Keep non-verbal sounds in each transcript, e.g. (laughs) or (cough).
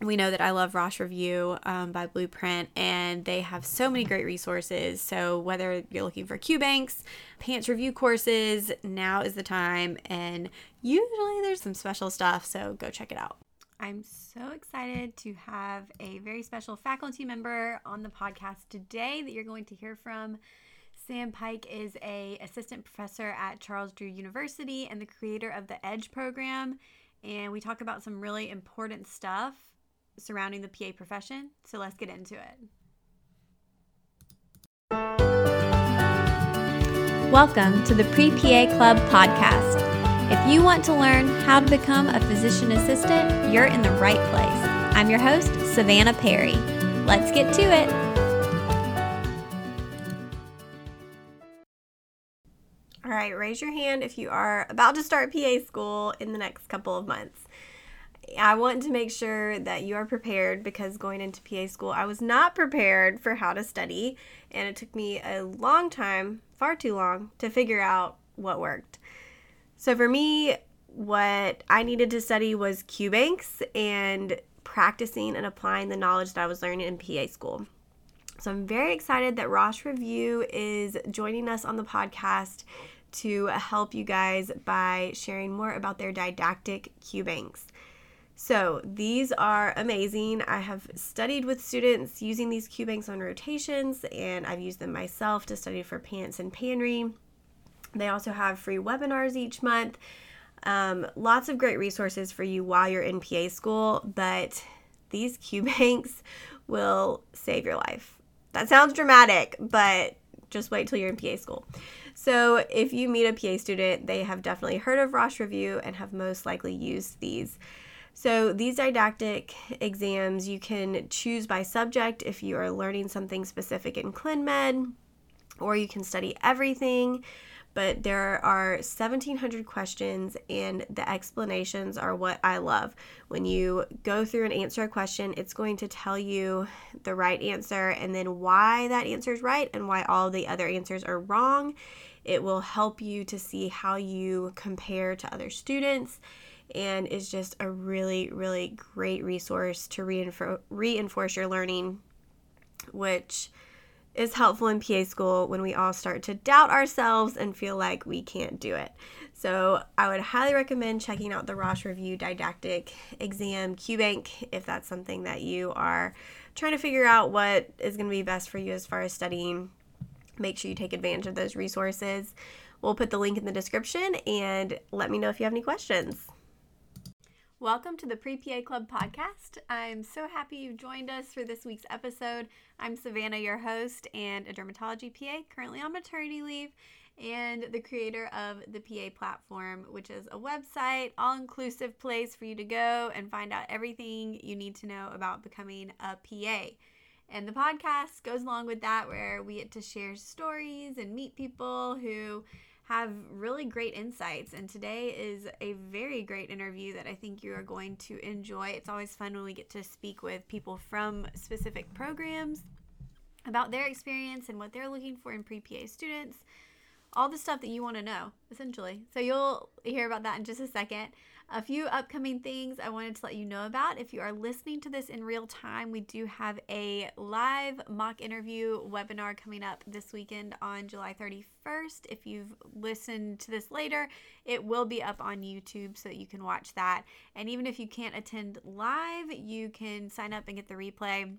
we know that I love Rosh Review um, by Blueprint, and they have so many great resources. So, whether you're looking for Q banks, PANCE review courses, now is the time. And usually there's some special stuff, so go check it out. I'm so excited to have a very special faculty member on the podcast today that you're going to hear from. Sam Paik is a assistant professor at Charles Drew University and the creator of the Edge program, and we talk about some really important stuff surrounding the PA profession. So let's get into it. Welcome to the Pre PA Club podcast. If you want to learn how to become a physician assistant, you're in the right place. I'm your host, Savannah Perry. Let's get to it. All right, raise your hand if you are about to start PA school in the next couple of months. I want to make sure that you are prepared because going into PA school, I was not prepared for how to study, and it took me a long time, far too long, to figure out what worked. So for me, what I needed to study was Q banks and practicing and applying the knowledge that I was learning in PA school. So I'm very excited that Rosh Review is joining us on the podcast to help you guys by sharing more about their didactic Q banks. So these are amazing. I have studied with students using these Q banks on rotations, and I've used them myself to study for PANCE and PANRE. They also have free webinars each month. Um, lots of great resources for you while you're in PA school, but these Q banks (laughs) will save your life. That sounds dramatic, but just wait till you're in PA school. So, if you meet a PA student, they have definitely heard of Rosh Review and have most likely used these. So, these didactic exams you can choose by subject if you are learning something specific in ClinMed, or you can study everything. But there are 1,700 questions, and the explanations are what I love. When you go through and answer a question, it's going to tell you the right answer and then why that answer is right and why all the other answers are wrong. It will help you to see how you compare to other students and is just a really, really great resource to reinfor- reinforce your learning, which is helpful in PA school when we all start to doubt ourselves and feel like we can't do it. So, I would highly recommend checking out the Rosh Review Didactic Exam QBank if that's something that you are trying to figure out what is going to be best for you as far as studying. Make sure you take advantage of those resources. We'll put the link in the description and let me know if you have any questions. Welcome to the Pre PA Club podcast. I'm so happy you've joined us for this week's episode. I'm Savannah, your host and a dermatology PA, currently on maternity leave, and the creator of the PA platform, which is a website, all inclusive place for you to go and find out everything you need to know about becoming a PA. And the podcast goes along with that, where we get to share stories and meet people who have really great insights. And today is a very great interview that I think you are going to enjoy. It's always fun when we get to speak with people from specific programs about their experience and what they're looking for in pre PA students. All the stuff that you want to know, essentially. So you'll hear about that in just a second. A few upcoming things I wanted to let you know about. If you are listening to this in real time, we do have a live mock interview webinar coming up this weekend on July 31st. If you've listened to this later, it will be up on YouTube so that you can watch that. And even if you can't attend live, you can sign up and get the replay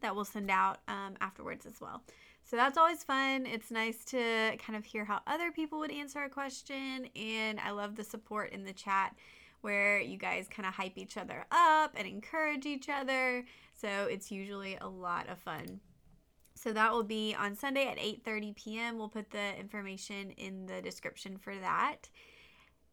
that we'll send out um, afterwards as well. So that's always fun. It's nice to kind of hear how other people would answer a question, and I love the support in the chat where you guys kind of hype each other up and encourage each other. So it's usually a lot of fun. So that will be on Sunday at 8:30 p.m. We'll put the information in the description for that.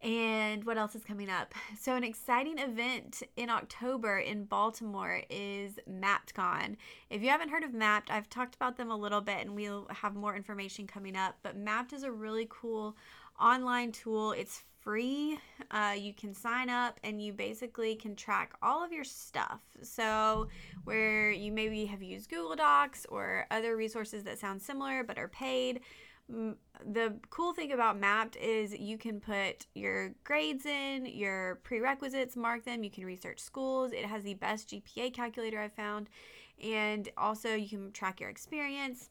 And what else is coming up? (laughs) So, an exciting event in October in Baltimore is MappdCon. If you haven't heard of Mappd, I've talked about them a little bit and we'll have more information coming up. But Mappd is a really cool online tool. It's free. Uh, you can sign up and you basically can track all of your stuff. So, where you maybe have used Google Docs or other resources that sound similar but are paid the cool thing about Mappd is you can put your grades in your prerequisites mark them you can research schools. It has the best gpa calculator i've found. And also you can track your experience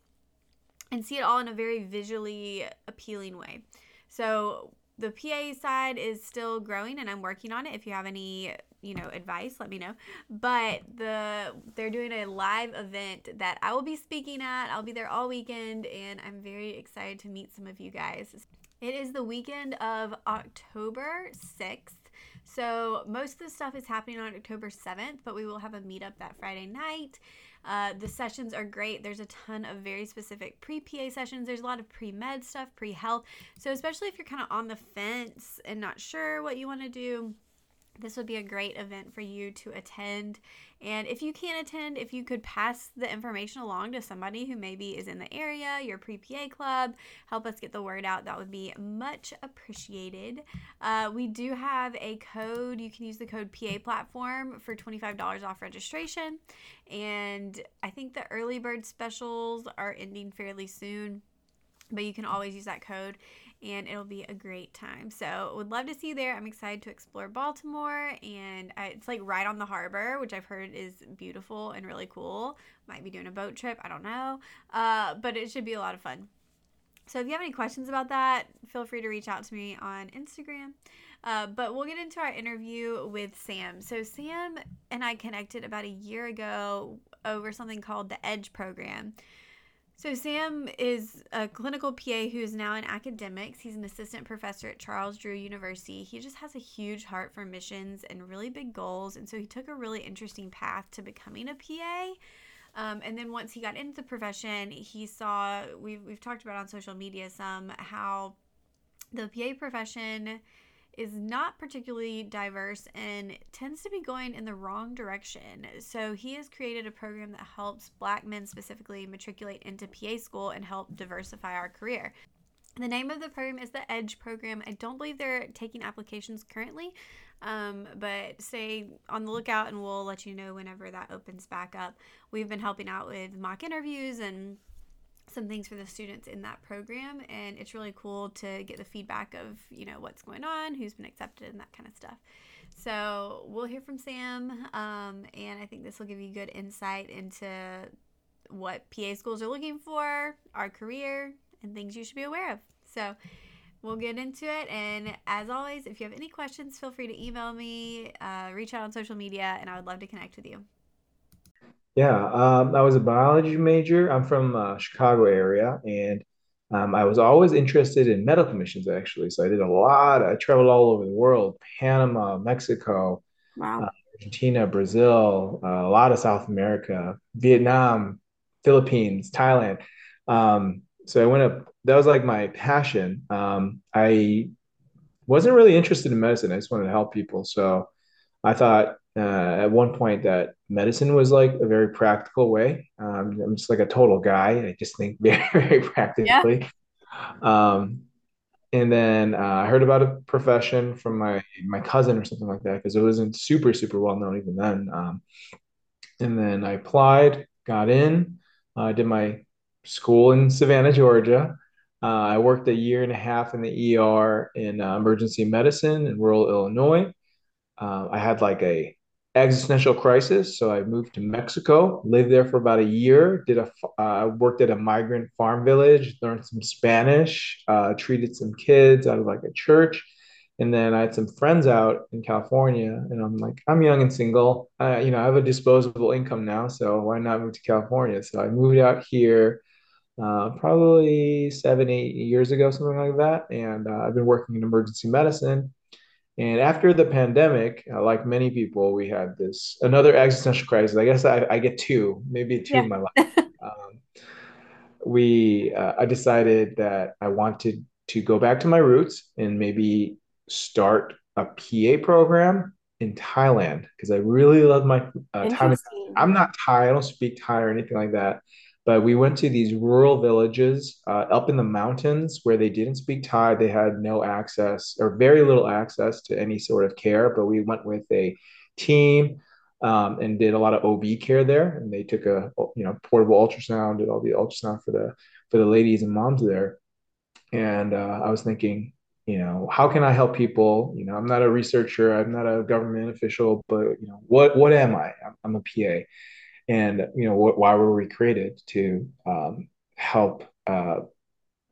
and see it all in a very visually appealing way. So the PA side is still growing and I'm working on it. If you have any, you know, advice, let me know. But the they're doing a live event that I will be speaking at. I'll be there all weekend and I'm very excited to meet some of you guys. It is the weekend of October 6th. So most of the stuff is happening on October 7th, but we will have a meetup that Friday night. Uh, the sessions are great. There's a ton of very specific pre PA sessions. There's a lot of pre med stuff, pre health. So, especially if you're kind of on the fence and not sure what you want to do, this would be a great event for you to attend. And if you can't attend, if you could pass the information along to somebody who maybe is in the area, your pre PA club, help us get the word out, that would be much appreciated. Uh, we do have a code. You can use the code PA platform for $25 off registration. And I think the early bird specials are ending fairly soon but you can always use that code and it'll be a great time. So, would love to see you there. I'm excited to explore Baltimore, and I, it's like right on the harbor, which I've heard is beautiful and really cool. Might be doing a boat trip, I don't know, uh, but it should be a lot of fun. So, if you have any questions about that, feel free to reach out to me on Instagram. Uh, but we'll get into our interview with Sam. So, Sam and I connected about a year ago over something called the EDGE program. So, Sam is a clinical PA who is now in academics. He's an assistant professor at Charles Drew University. He just has a huge heart for missions and really big goals. And so, he took a really interesting path to becoming a PA. Um, and then, once he got into the profession, he saw we've, we've talked about on social media some how the PA profession is not particularly diverse and tends to be going in the wrong direction. So he has created a program that helps black men specifically matriculate into PA school and help diversify our career. The name of the program is the EDGE program. I don't believe they're taking applications currently, um, but stay on the lookout and we'll let you know whenever that opens back up. We've been helping out with mock interviews and some things for the students in that program and it's really cool to get the feedback of you know what's going on who's been accepted and that kind of stuff. So we'll hear from sam um, and i think this will give you good insight into what pa schools are looking for our career and things you should be aware of. So we'll get into it and as always if you have any questions feel free to email me uh, reach out on social media and i would love to connect with you yeah, um, I was a biology major. I'm from uh, Chicago area, and um, I was always interested in medical missions actually. So I did a lot. I traveled all over the world: Panama, Mexico, Wow. uh, Argentina, Brazil, uh, a lot of South America, Vietnam, Philippines, Thailand. Um, so I went up. That was like my passion. Um, I wasn't really interested in medicine. I just wanted to help people. So I thought uh, at one point that medicine was like a very practical way. Um, I'm just like a total guy. I just think (laughs) very, very practically. Yeah. Um, and then uh, I heard about a profession from my my cousin or something like that because it wasn't super super well known even then. Um, and then I applied, got in, I uh, did my school in Savannah, Georgia. Uh, I worked a year and a half in the ER in uh, emergency medicine in rural Illinois. Uh, I had like a existential crisis, so I moved to Mexico, lived there for about a year. Did a uh, worked at a migrant farm village, learned some Spanish, uh, treated some kids out of like a church, and then I had some friends out in California, and I'm like, I'm young and single. Uh, you know, I have a disposable income now, so why not move to California? So I moved out here. Uh, probably seven, eight years ago, something like that. And uh, I've been working in emergency medicine And after the pandemic, uh, like many people, we had this another existential crisis. I guess I, I get two, maybe two Yeah. in my life. (laughs) Um, we, uh, I decided that I wanted to go back to my roots and maybe start a PA program in Thailand because I really love my uh, time. I'm not Thai, I don't speak Thai or anything like that. But we went to these rural villages uh, up in the mountains where they didn't speak Thai. They had no access or very little access to any sort of care. But we went with a team um, and did a lot of OB care there. And they took a you know portable ultrasound, did all the ultrasound for the for the ladies and moms there. And uh, I was thinking, you know, how can I help people? You know, I'm not a researcher, I'm not a government official, but you know, what what am I? I'm, I'm a PA and you know what, why were we created to um, help uh,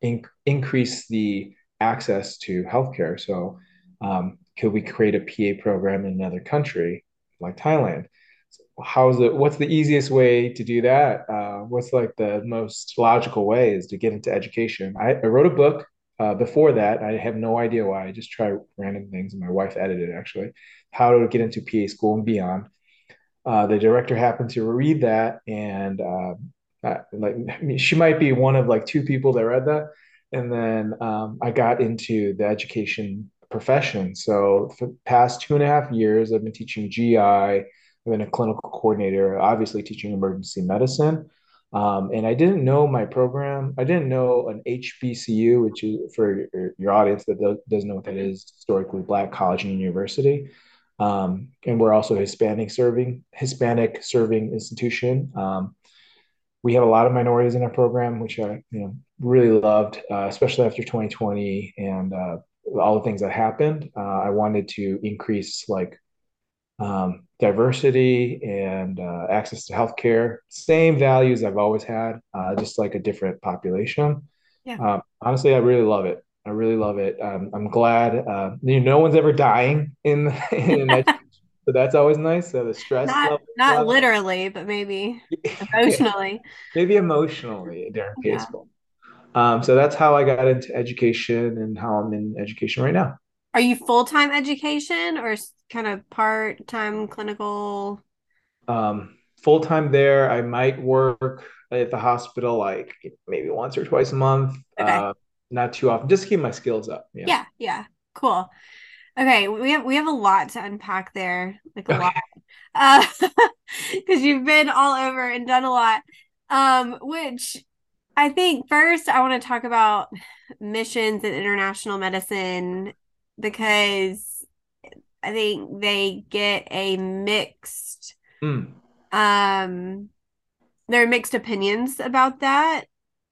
in- increase the access to healthcare? So um, could we create a pa program in another country like thailand? How's it what's the easiest way to do that? Uh, what's like the most logical way is to get into education? I, I wrote a book uh, before that. I have no idea why. I just try random things and my wife edited it actually. How to get into pa school and beyond uh, the director happened to read that and uh, uh, like I mean, she might be one of like two people that read that. And then um, i got into the education profession. So for the past two and a half years i've been teaching gi i've been a clinical coordinator obviously teaching emergency medicine. Um, and i didn't know my program. I didn't know an hbcu which is for your, your audience that doesn't know what that is historically black college and university um, and we're also Hispanic serving Hispanic serving institution. Um, we have a lot of minorities in our program, which I you know really loved, uh, especially after 2020 and uh, all the things that happened. Uh, I wanted to increase like um, diversity and uh, access to healthcare. Same values I've always had, uh, just like a different population. Yeah. Um, honestly, I really love it. I really love it. Um, I'm glad uh, you know, no one's ever dying in (laughs) in (laughs) education, so that's always nice. So the stress Not level, not literally, but maybe (laughs) emotionally. maybe emotionally during Yeah. school. Um, so that's how I got into education and how I'm in education right now. Are you full-time education or kind of part-time clinical? Um, full time there, I might work at the hospital like maybe once or twice a month. Okay. Uh, not too often, just keep my skills up. Yeah. Yeah, yeah. Cool. Okay, we have we have a lot to unpack there, like a lot. Uh, (laughs) because you've been all over and done a lot. Um, which I think first I want to talk about missions and international medicine because I think they get a mixed Mm, um there are mixed opinions about that.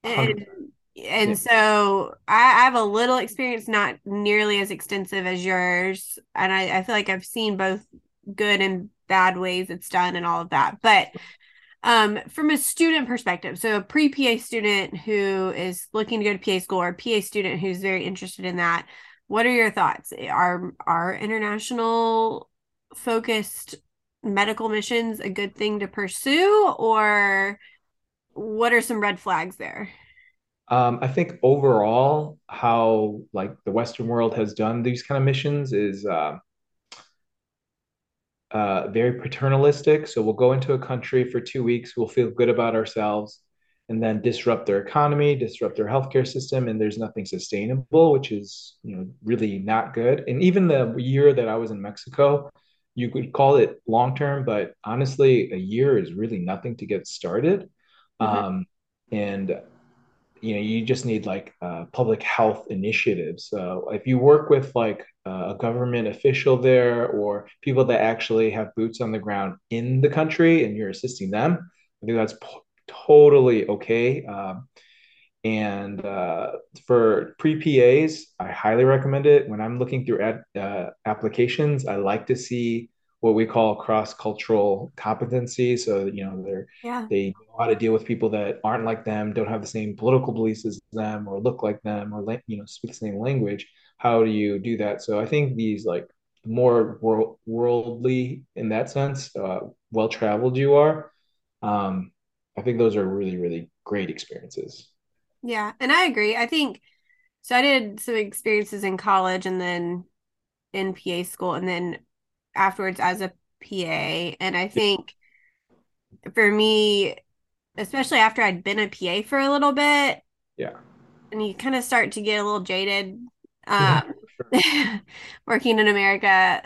And and Yeah. so I, I have a little experience, not nearly as extensive as yours. And I, I feel like I've seen both good and bad ways it's done and all of that. But um, from a student perspective, so a pre PA student who is looking to go to PA school or a PA student who's very interested in that, what are your thoughts? Are are international focused medical missions a good thing to pursue, or what are some red flags there? Um, I think overall, how like the Western world has done these kind of missions is uh, uh, very paternalistic. So we'll go into a country for two weeks, we'll feel good about ourselves, and then disrupt their economy, disrupt their healthcare system, and there's nothing sustainable, which is you know really not good. And even the year that I was in Mexico, you could call it long term, but honestly, a year is really nothing to get started. Mhm. Um, and you know you just need like uh, public health initiatives so if you work with like uh, a government official there or people that actually have boots on the ground in the country and you're assisting them i think that's p- totally okay um, and uh, for pre PAs, I highly recommend it. When I'm looking through ad, uh, applications, I like to see what we call cross cultural competency. So you know they're Yeah. they know how to deal with people that aren't like them, don't have the same political beliefs as them, or look like them, or you know speak the same language. How do you do that? So I think these like more world, worldly in that sense, uh, well traveled you are. Um, I think those are really really great experiences. Yeah, and I agree. I think so. I did some experiences in college and then in PA school and then afterwards as a PA. And I think for me, especially after I'd been a PA for a little bit, yeah, and you kind of start to get a little jaded um, yeah, (laughs) working in America,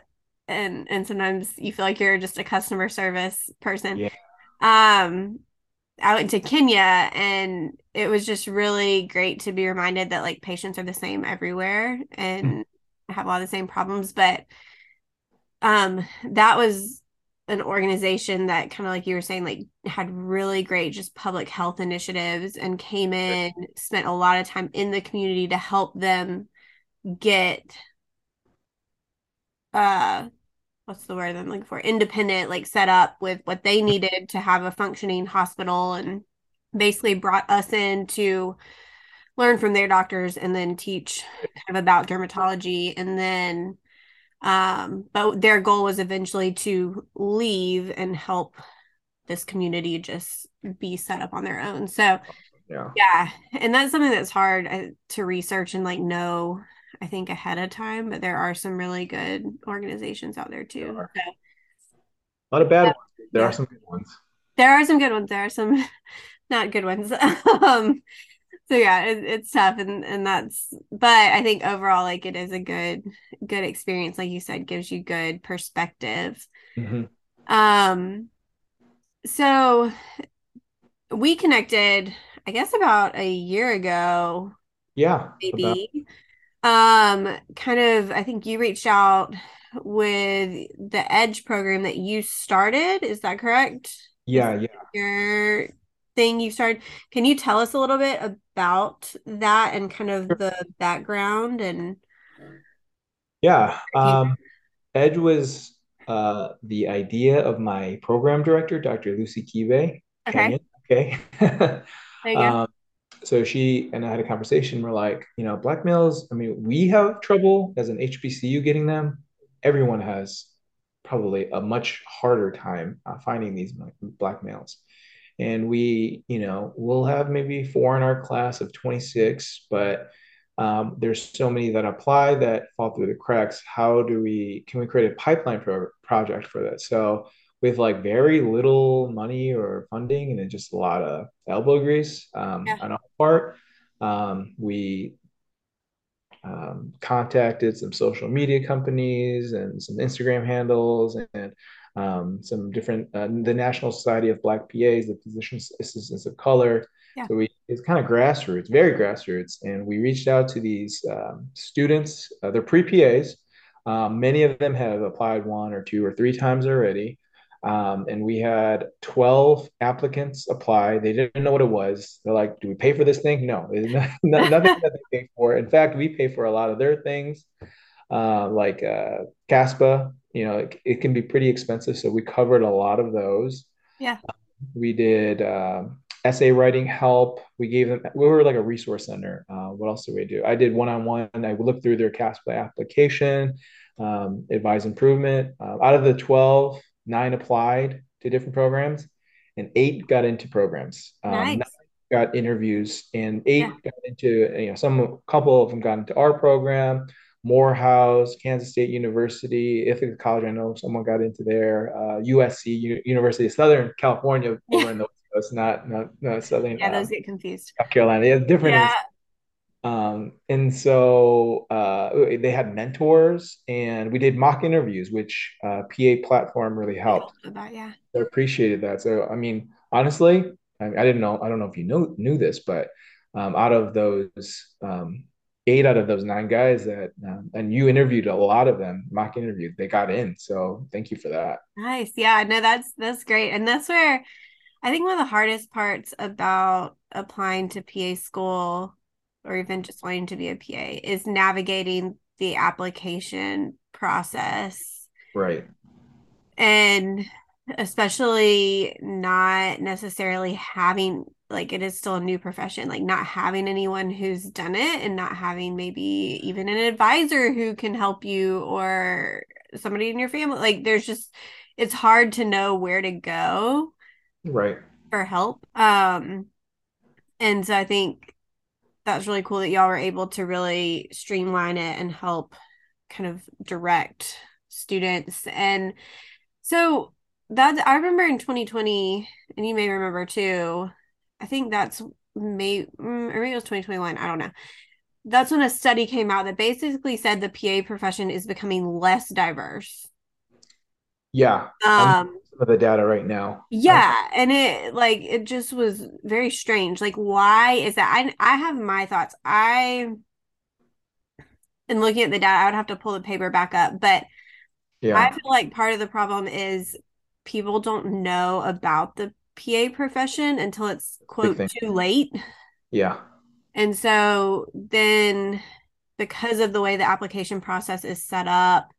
and and sometimes you feel like you're just a customer service person. Yeah. Um, I went to Kenya and it was just really great to be reminded that like patients are the same everywhere and mm-hmm. have a lot of the same problems. But um that was an organization that kind of like you were saying, like had really great just public health initiatives and came in, spent a lot of time in the community to help them get uh what's the word I'm looking for? Independent, like set up with what they needed to have a functioning hospital and basically brought us in to learn from their doctors and then teach kind of about dermatology. And then um but their goal was eventually to leave and help this community just be set up on their own so yeah yeah and that's something that's hard uh, to research and like know I think ahead of time, but there are some really good organizations out there too. There so, a lot of bad yeah. ones. There are some good ones. There are some good ones. There are some (laughs) not good ones. (laughs) um, so yeah, it, it's tough, and and that's. But I think overall, like it is a good good experience. Like you said, gives you good perspective. Mm-hmm. Um, so we connected, I guess, about a year ago. Yeah, maybe. About um kind of i think you reached out with the edge program that you started is that correct yeah yeah your thing you started can you tell us a little bit about that and kind of the background and yeah um edge was uh the idea of my program director dr lucy kibe okay okay (laughs) there you go. Um, so she and I had a conversation. We're like, you know, black males, I mean, we have trouble as an HBCU getting them. Everyone has probably a much harder time uh, finding these black males. And we, you know, we'll have maybe four in our class of 26, but um, there's so many that apply that fall through the cracks. How do we, can we create a pipeline pro- project for that? So with like very little money or funding and then just a lot of elbow grease um, yeah. on our part. Um, we um, contacted some social media companies and some Instagram handles and um, some different, uh, the National Society of Black PAs, the Physician Assistants of Color. Yeah. So we, it's kind of grassroots, very grassroots. And we reached out to these um, students, uh, they're pre PAs. Um, many of them have applied one or two or three times already. Um, and we had 12 applicants apply. They didn't know what it was. They're like, do we pay for this thing? No, (laughs) (laughs) nothing that they pay for. In fact, we pay for a lot of their things, uh, like uh, CASPA. You know, it, it, can be pretty expensive. So we covered a lot of those. Yeah. We did uh, essay writing help. We gave them, we were like a resource center. Uh, what else did we do? I did one on one. I looked through their CASPA application, um, advise improvement. Uh, out of the 12, nine applied to different programs, and eight got into programs. Um, nice. got interviews, and eight yeah. got into you know some a couple of them got into our program. Morehouse, Kansas State University, Ithaca College. I know someone got into there. Uh, USC, U- University of Southern California, (laughs) over in the West Coast, not not, not Southern. Yeah, those um, get confused. South Carolina, yeah, different. Yeah. Um, and so uh, they had mentors, and we did mock interviews, which uh, PA platform really helped. That, yeah, I appreciated that. So, I mean, honestly, I, I, didn't know. I don't know if you know knew this, but um, out of those um, eight out of those nine guys that, um, and you interviewed a lot of them, mock interviewed, they got in. So, thank you for that. Nice. Yeah. No, that's that's great, and that's where I think one of the hardest parts about applying to PA school or even just wanting to be a PA is navigating the application process. Right. And especially not necessarily having like it is still a new profession like not having anyone who's done it and not having maybe even an advisor who can help you or somebody in your family like there's just it's hard to know where to go right for help um and so i think that's really cool that y'all were able to really streamline it and help kind of direct students. And so that I remember in 2020, and you may remember too, I think that's May, mm, or maybe it was 2021. I don't know. That's when a study came out that basically said the PA profession is becoming less diverse. Yeah. Um, some of the data right now. Yeah, and it like it just was very strange. Like, why is that? I I have my thoughts. I and looking at the data, I would have to pull the paper back up, but yeah. I feel like part of the problem is people don't know about the PA profession until it's quote too late. Yeah. And so then because of the way the application process is set up,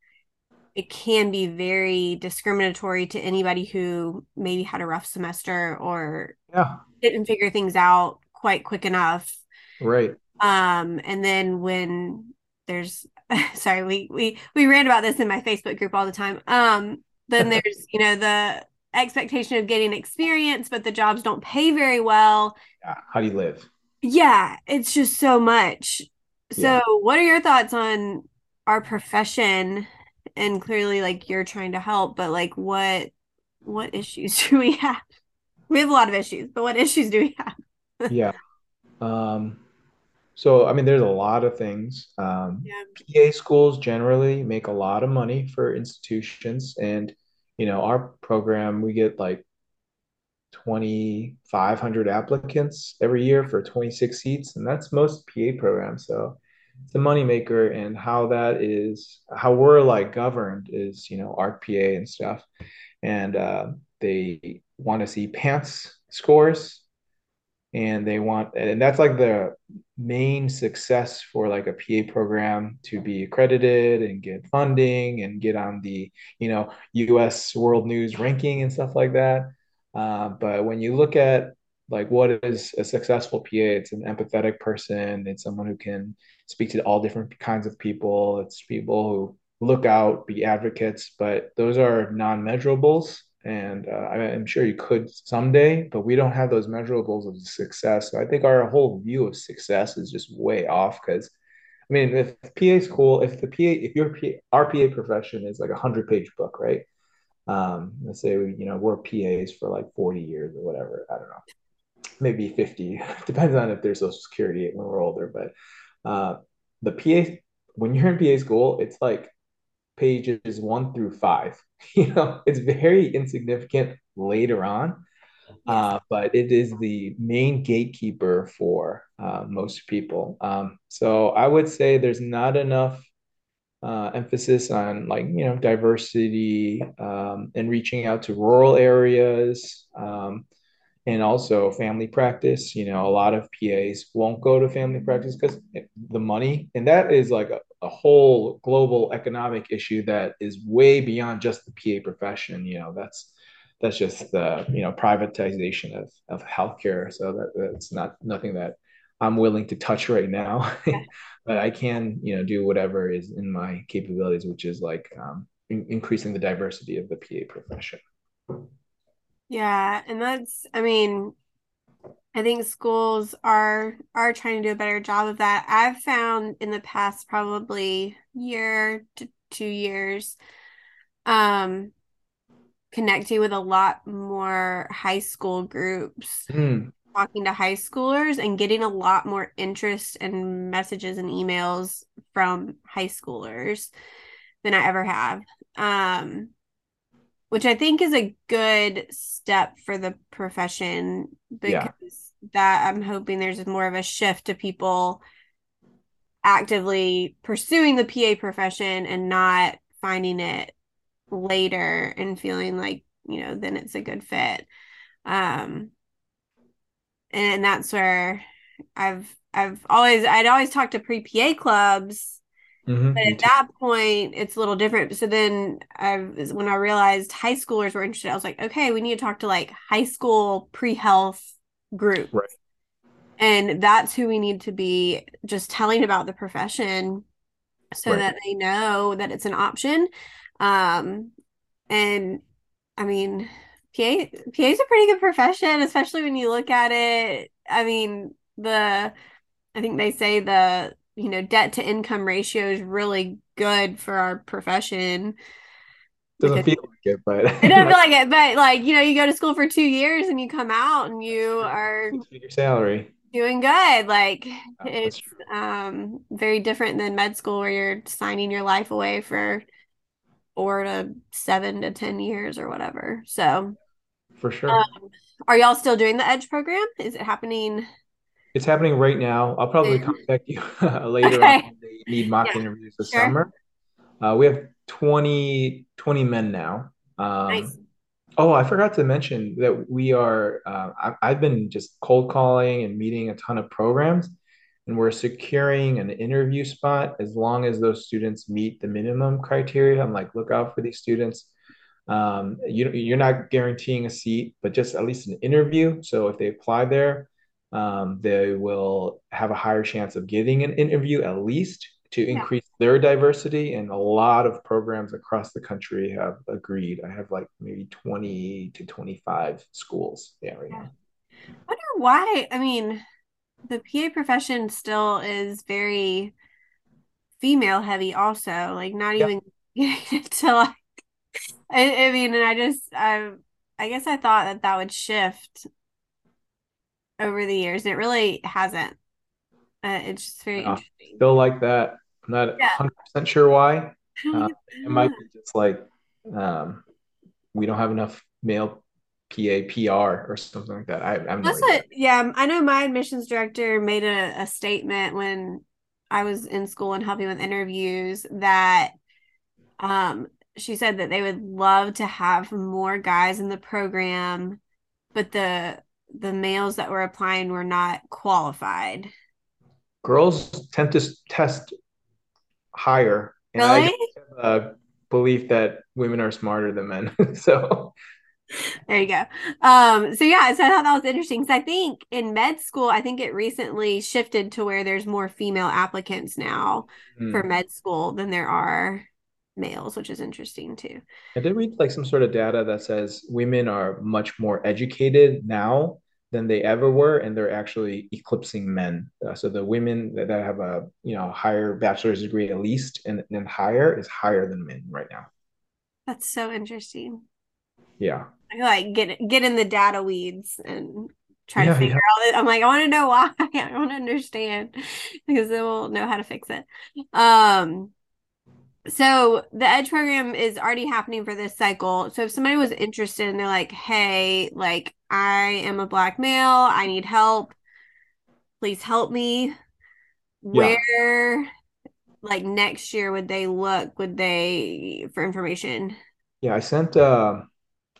it can be very discriminatory to anybody who maybe had a rough semester or yeah. didn't figure things out quite quick enough. Right. Um, and then when there's (laughs) sorry, we we we rant about this in my Facebook group all the time. Um, then (laughs) there's, you know, the expectation of getting experience, but the jobs don't pay very well. Yeah. How do you live? Yeah, it's just so much. So, yeah. what are your thoughts on our profession and clearly like you're trying to help but like what what issues (laughs) do we have we have a lot of issues but what issues do we have (laughs) yeah um so i mean there's a lot of things um yeah. pa schools generally make a lot of money for institutions and you know our program we get like 2500 applicants every year for 26 seats and that's most pa programs. So it's a moneymaker and how that is how we're like governed is you know ARC-PA and stuff. And uh, they want to see PANCE scores and they want and that's like the main success for like a PA program to be accredited and get funding and get on the you know US world news ranking and stuff like that uh, but when you look at like what is a successful PA it's an empathetic person it's someone who can speak to all different kinds of people. It's people who look out, be advocates, but those are non-measurables. And uh, I'm sure you could someday, but we don't have those measurables of success. So I think our whole view of success is just way off because I mean, if PA school, if the PA, if your PA, our PA profession is like a hundred page book, right? Um, let's say we, you know, we're PAs for like 40 years or whatever. I don't know, maybe 50, (laughs) depends on if there's social security when we're older. But uh, the PA when you're in PA school, it's like pages one through five. (laughs) You know, it's very insignificant later on, uh, but it is the main gatekeeper for uh, most people. Um, so I would say there's not enough uh, emphasis on like you know diversity um, and reaching out to rural areas. Um, and also family practice. You know, a lot of PAs won't go to family practice because the money, and that is like a, a, whole global economic issue that is way beyond just the PA profession. You know, that's that's just the you know privatization of of healthcare. So that that's not nothing that I'm willing to touch right now, (laughs) but I can you know do whatever is in my capabilities, which is like um, in- increasing the diversity of the PA profession. Yeah, and that's I mean, I think schools are are trying to do a better job of that. I've found in the past probably year to two years um connecting with a lot more high school groups. Mm. Talking to high schoolers and getting a lot more interest and messages and emails from high schoolers than I ever have. Um, which I think is a good step for the profession because yeah. That I'm hoping there's more of a shift to people actively pursuing the PA profession and not finding it later and feeling like, you know, then it's a good fit. Um and that's where I've I've always I'd always talked to pre PA clubs Mm-hmm. But at that point, it's a little different. So then, I when I realized high schoolers were interested, I was like, okay, we need to talk to like high school pre health group, right. and that's who we need to be just telling about the profession, so right. that they know that it's an option. Um, and I mean, PA PA is a pretty good profession, especially when you look at it. I mean, the I think they say the you know debt to income ratio is really good for our profession. Doesn't feel like it, but it doesn't feel (laughs) like it. But like you know, you go to school for two years and you come out and you are your salary doing good. Like oh, it's um very different than med school where you're signing your life away for four to seven to ten years or whatever. So for sure. Um, are y'all still doing the Edge program? Is it happening? It's happening right now. I'll probably contact you (laughs) later okay. on. They need mock yeah. interviews this sure. summer. Uh, we have 20, 20 men now. Um, nice. Oh, I forgot to mention that we are, uh, I, I've been just cold calling and meeting a ton of programs, and we're securing an interview spot as long as those students meet the minimum criteria. I'm like, look out for these students. Um, you, you're not guaranteeing a seat, but just at least an interview. So if they apply there, um, they will have a higher chance of getting an interview at least to increase yeah. their diversity. And a lot of programs across the country have agreed. I have like maybe 20 to 25 schools. Yeah, right yeah. now. I wonder why. I mean, the PA profession still is very female heavy, also. Like, not yeah. even (laughs) to like, I, I mean, and I just, I, I guess I thought that that would shift over the years. and It really hasn't. Uh, it's just very uh, interesting. Still like that. I'm not yeah. 100% sure why. (laughs) Uh, it might be just like um, we don't have enough male PA PR or something like that. I, I'm That's what, yeah. I know my admissions director made a, a statement when I was in school and helping with interviews that um, she said that they would love to have more guys in the program, but the the males that were applying were not qualified girls tend to test higher. And really? I uh, believe that women are smarter than men. (laughs) so there you go. Um, so yeah, so I thought that was interesting because I think in med school, I think it recently shifted to where there's more female applicants now mm. for med school than there are males, which is interesting too. I did read like some sort of data that says women are much more educated now than they ever were, and they're actually eclipsing men. Uh, so the women that, that, have a you know higher bachelor's degree at least and, and higher is higher than men right now. That's so interesting. Yeah. I like get get in the data weeds and try yeah, to figure yeah. out it. I'm like, I want to know why. (laughs) I want to understand because then we'll know how to fix it. Um so the edge program is already happening for this cycle. So if somebody was interested and they're like hey like i am a black male. I need help. Please help me. Yeah. where like next year would they look? Would they for information? Yeah i sent uh,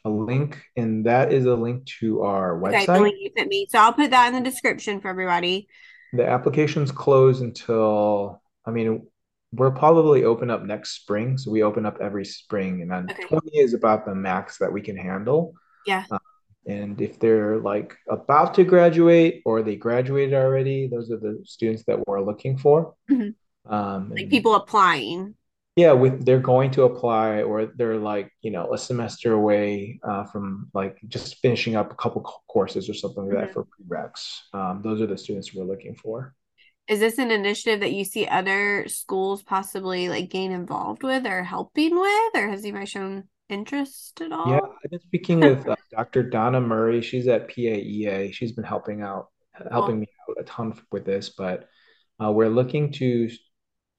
a link and that is a link to our website okay, the link you sent me. So i'll put that in the description for everybody. The applications close until i mean we'll probably open up next spring. So we open up every spring, and then okay. 20 is about the max that we can handle. Yeah. Um, and if they're like about to graduate or they graduated already, those are the students that we're looking for. Mm-hmm. Um, like people applying. Yeah, with they're going to apply or they're like you know a semester away uh, from like just finishing up a couple courses or something like mm-hmm. that for prereqs. Um, those are the students we're looking for is this an initiative that you see other schools possibly like gain involved with or helping with or has anybody shown interest at all? Yeah i've been speaking with uh, dr donna murray. She's at paea she's been helping out helping me out a ton with this but uh, we're looking to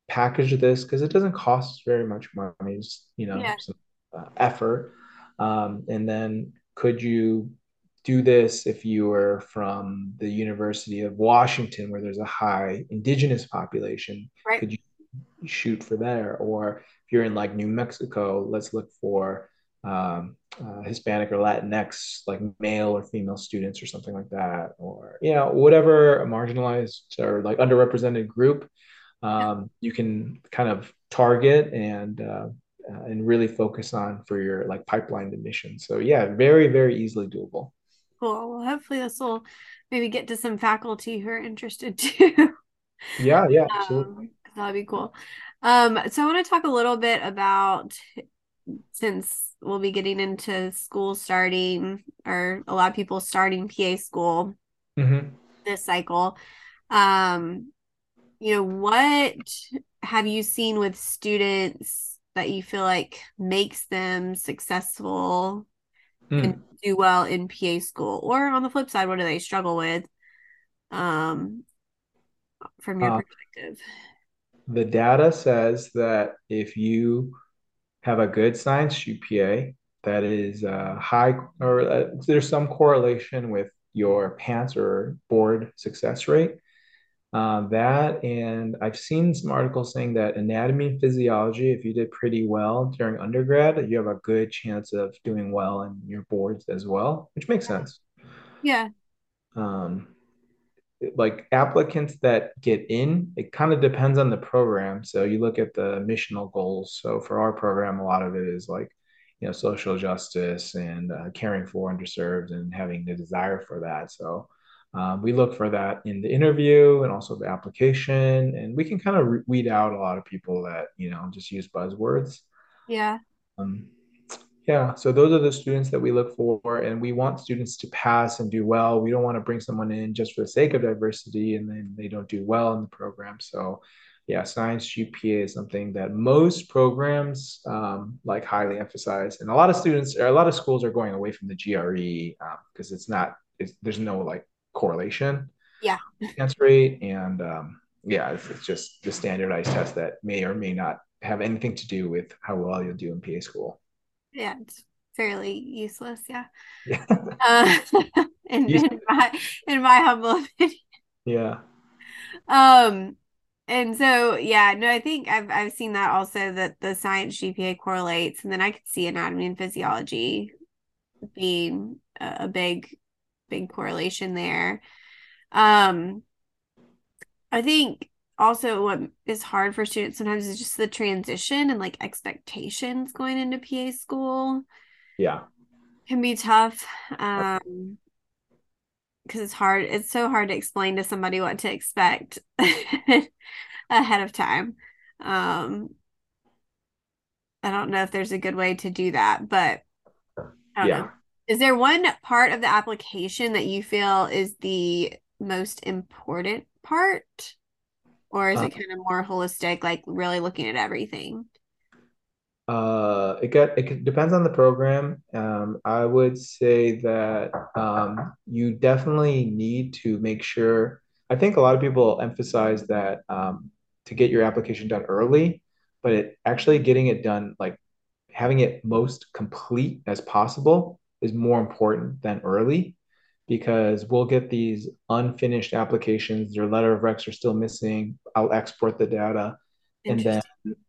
package this because it doesn't cost very much money. Just you know yeah. some uh, effort. Um, and then could you do this if you were from the University of Washington, where there's a high indigenous population. Right. Could you shoot for there? Or if you're in like New Mexico, let's look for um, uh, Hispanic or Latinx, like male or female students or something like that, or you know whatever marginalized or like underrepresented group um, you can kind of target and uh, uh, and really focus on for your like pipeline admission. So yeah, very very easily doable cool. Well, hopefully this will maybe get to some faculty who are interested (laughs) too. Yeah, yeah, absolutely. Um, that'd be cool. Um, so I want to talk a little bit about since we'll be getting into school starting or a lot of people starting PA school mm-hmm. this cycle. Um, you know, what have you seen with students that you feel like makes them successful Hmm. and do well in PA school? Or on the flip side, what do they struggle with? Um, from your Uh, perspective. The data says that if you have a good science GPA, that is uh, high, or uh, there's some correlation with your PANCE or board success rate. Uh, that, and I've seen some articles saying that anatomy and physiology, if you did pretty well during undergrad, you have a good chance of doing well in your boards as well, which makes sense. Yeah. Um, like applicants that get in, it kind of depends on the program. So you look at the missional goals. So for our program, a lot of it is like, you know, social justice and uh, caring for underserved and having the desire for that. So um, we look for that in the interview and also the application, and we can kind of weed out a lot of people that you know just use buzzwords. Yeah. Um, yeah, so those are the students that we look for, and we want students to pass and do well. We don't want to bring someone in just for the sake of diversity and then they don't do well in the program. So, yeah, science GPA is something that most programs um, like highly emphasize, and a lot of students or a lot of schools are going away from the GRE because um, it's not, it's, there's no like correlation Yeah. chance rate, and um, yeah, it's, it's just the standardized test that may or may not have anything to do with how well you'll do in PA school. Yeah, it's fairly useless. Yeah. Yeah. (laughs) Uh, in, in (laughs) my in my humble opinion. Yeah. Um, and so yeah, no, I think I've I've seen that also that the science GPA correlates, and then I could see anatomy and physiology being a, a big, big correlation there. Um, I think also what is hard for students sometimes is just the transition and like expectations going into PA school Yeah. can be tough. Um, because it's hard, it's so hard to explain to somebody what to expect (laughs) ahead of time. Um, I don't know if there's a good way to do that, but Yeah. know. Is there one part of the application that you feel is the most important part? Or is Uh, it kind of more holistic, like really looking at everything? Uh, it got it depends on the program. Um, I would say that um, you definitely need to make sure. I think a lot of people emphasize that um, to get your application done early, but it actually getting it done like having it most complete as possible is more important than early because we'll get these unfinished applications. Their letter of recs are still missing. I'll export the data and then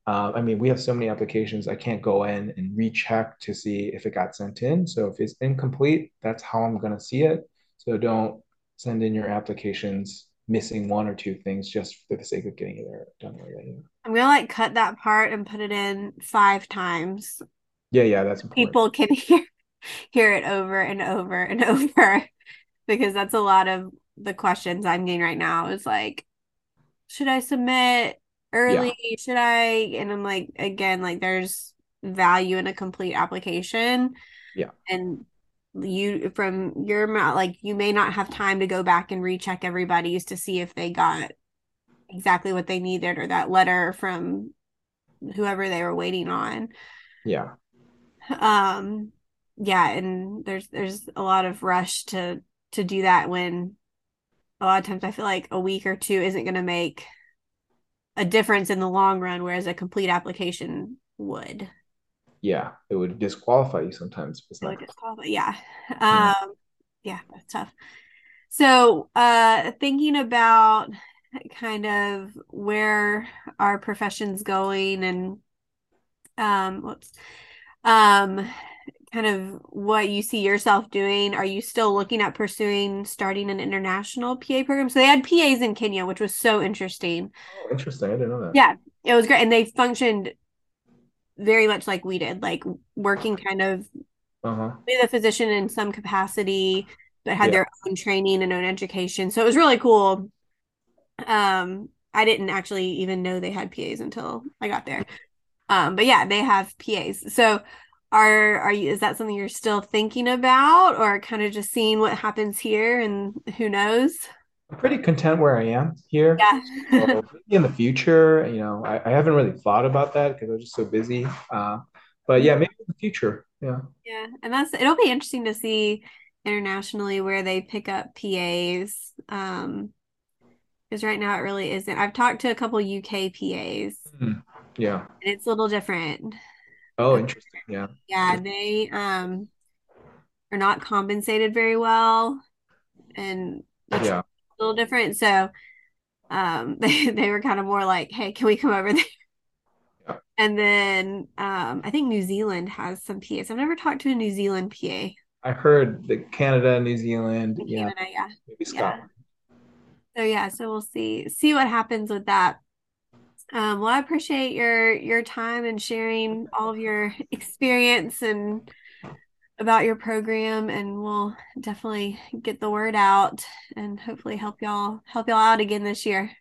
uh, I mean, we have so many applications, I can't go in and recheck to see if it got sent in. So if it's incomplete, that's how I'm going to see it. So don't send in your applications missing one or two things just for the sake of getting it there done early. I'm gonna like cut that part and put it in five times. Yeah, yeah, that's important. People can (laughs) hear (laughs) hear it over and over and (laughs) over because that's a lot of the questions I'm getting right now is like, should I submit early? Should I? And I'm like, again, like there's value in a complete application. Yeah. And you from your mouth, like you may not have time to go back and recheck everybody's to see if they got exactly what they needed or that letter from whoever they were waiting on. Yeah, Um, yeah, and there's there's a lot of rush to to do that when a lot of times I feel like a week or two isn't going to make a difference in the long run, whereas a complete application would. yeah, it would disqualify you sometimes it's not. disqualify. Yeah. Yeah. Um, yeah, that's tough. So, uh, thinking about kind of where our profession's going and um, whoops, um, kind of what you see yourself doing. Are you still looking at pursuing starting an international PA program? So they had PAs in Kenya, which was so interesting. Oh, interesting. I didn't know that. Yeah, it was great, and they functioned very much like we did, like working kind of Uh-huh. with a physician in some capacity, but had Yeah. their own training and own education. So it was really cool. Um, I didn't actually even know they had PAs until I got there. Um, but yeah, they have PAs. So are are you is that something you're still thinking about or kind of just seeing what happens here and who knows? I'm pretty content where I am here. Yeah. So in the future, you know, I, I haven't really thought about that because I was just so busy. Uh, but yeah, maybe in the future. Yeah. Yeah, and that's it'll be interesting to see internationally where they pick up PAs. Um, because right now it really isn't. I've talked to a couple UK PAs, Hmm. Yeah. and it's a little different. Oh, interesting. Yeah. Yeah, they um are not compensated very well, and Yeah. a little different. So, um, (laughs) they they were kind of more like, "Hey, can we come over there?" Yeah. And then um, I think New Zealand has some PAs. I've never talked to a New Zealand PA I heard that Canada, New Zealand, yeah, Canada. Yeah. maybe Yeah. Scotland. So yeah, so we'll see see what happens with that. Um, well, I appreciate your your time and sharing all of your (laughs) experience and about your program, and we'll definitely get the word out and hopefully help y'all help y'all out again this year.